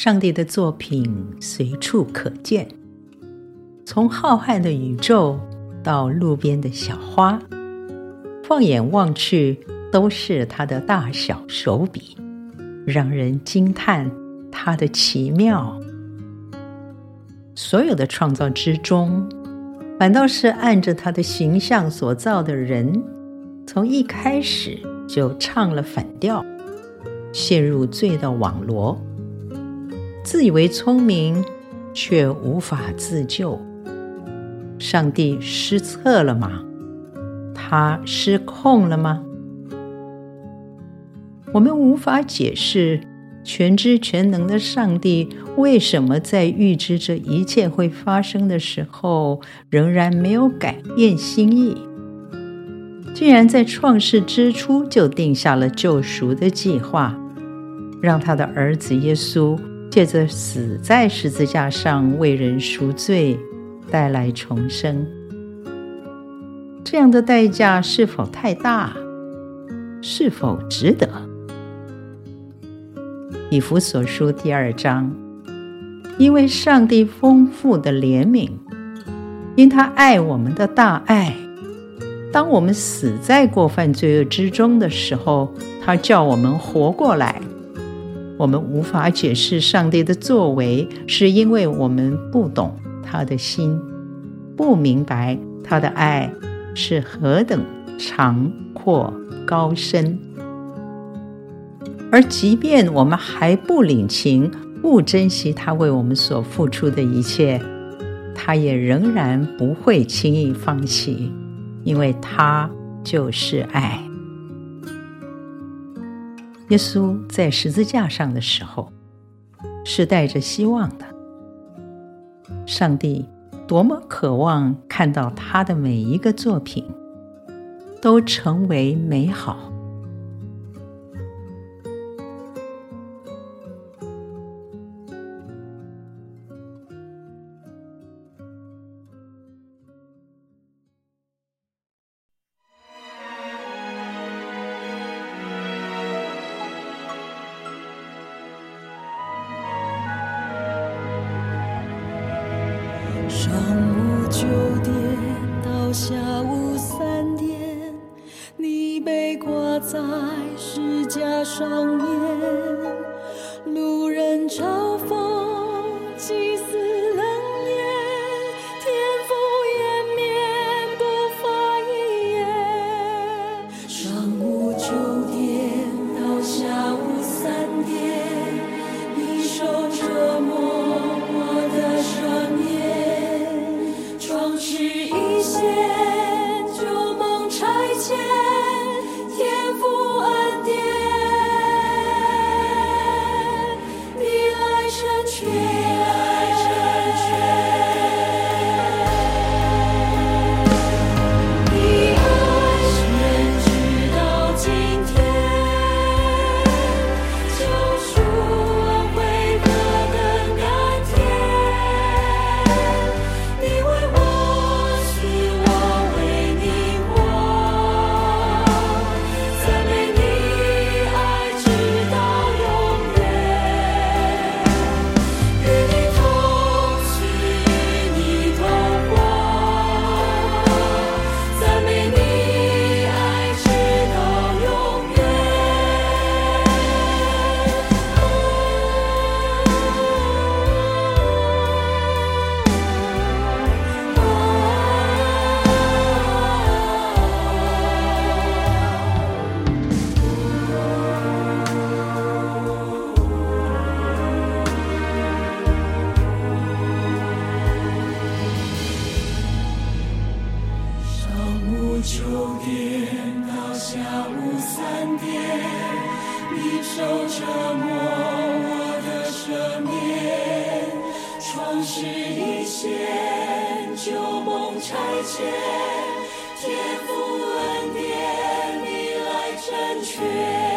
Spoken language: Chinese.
上帝的作品随处可见，从浩瀚的宇宙到路边的小花，放眼望去都是他的大小手笔，让人惊叹他的奇妙。所有的创造之中，反倒是按着他的形象所造的人，从一开始就唱了反调，陷入罪的网罗，自以为聪明，却无法自救。上帝失策了吗？他失控了吗？我们无法解释。全知全能的上帝为什么在预知这一切会发生的时候，仍然没有改变心意？竟然在创世之初就定下了救赎的计划，让他的儿子耶稣借着死在十字架上为人赎罪，带来重生。这样的代价是否太大？是否值得？以弗所书第二章，因为上帝丰富的怜悯，因他爱我们的大爱，当我们死在过犯罪恶之中的时候，他叫我们活过来。我们无法解释上帝的作为，是因为我们不懂他的心，不明白他的爱是何等长阔高深。而即便我们还不领情、不珍惜他为我们所付出的一切，他也仍然不会轻易放弃，因为他就是爱。耶稣在十字架上的时候，是带着希望的。上帝多么渴望看到他的每一个作品都成为美好。九点到下午三点，你被挂在石架上面，三点，你受折磨，我的赦免，创世一线，旧梦拆迁，天父恩典，你来成全。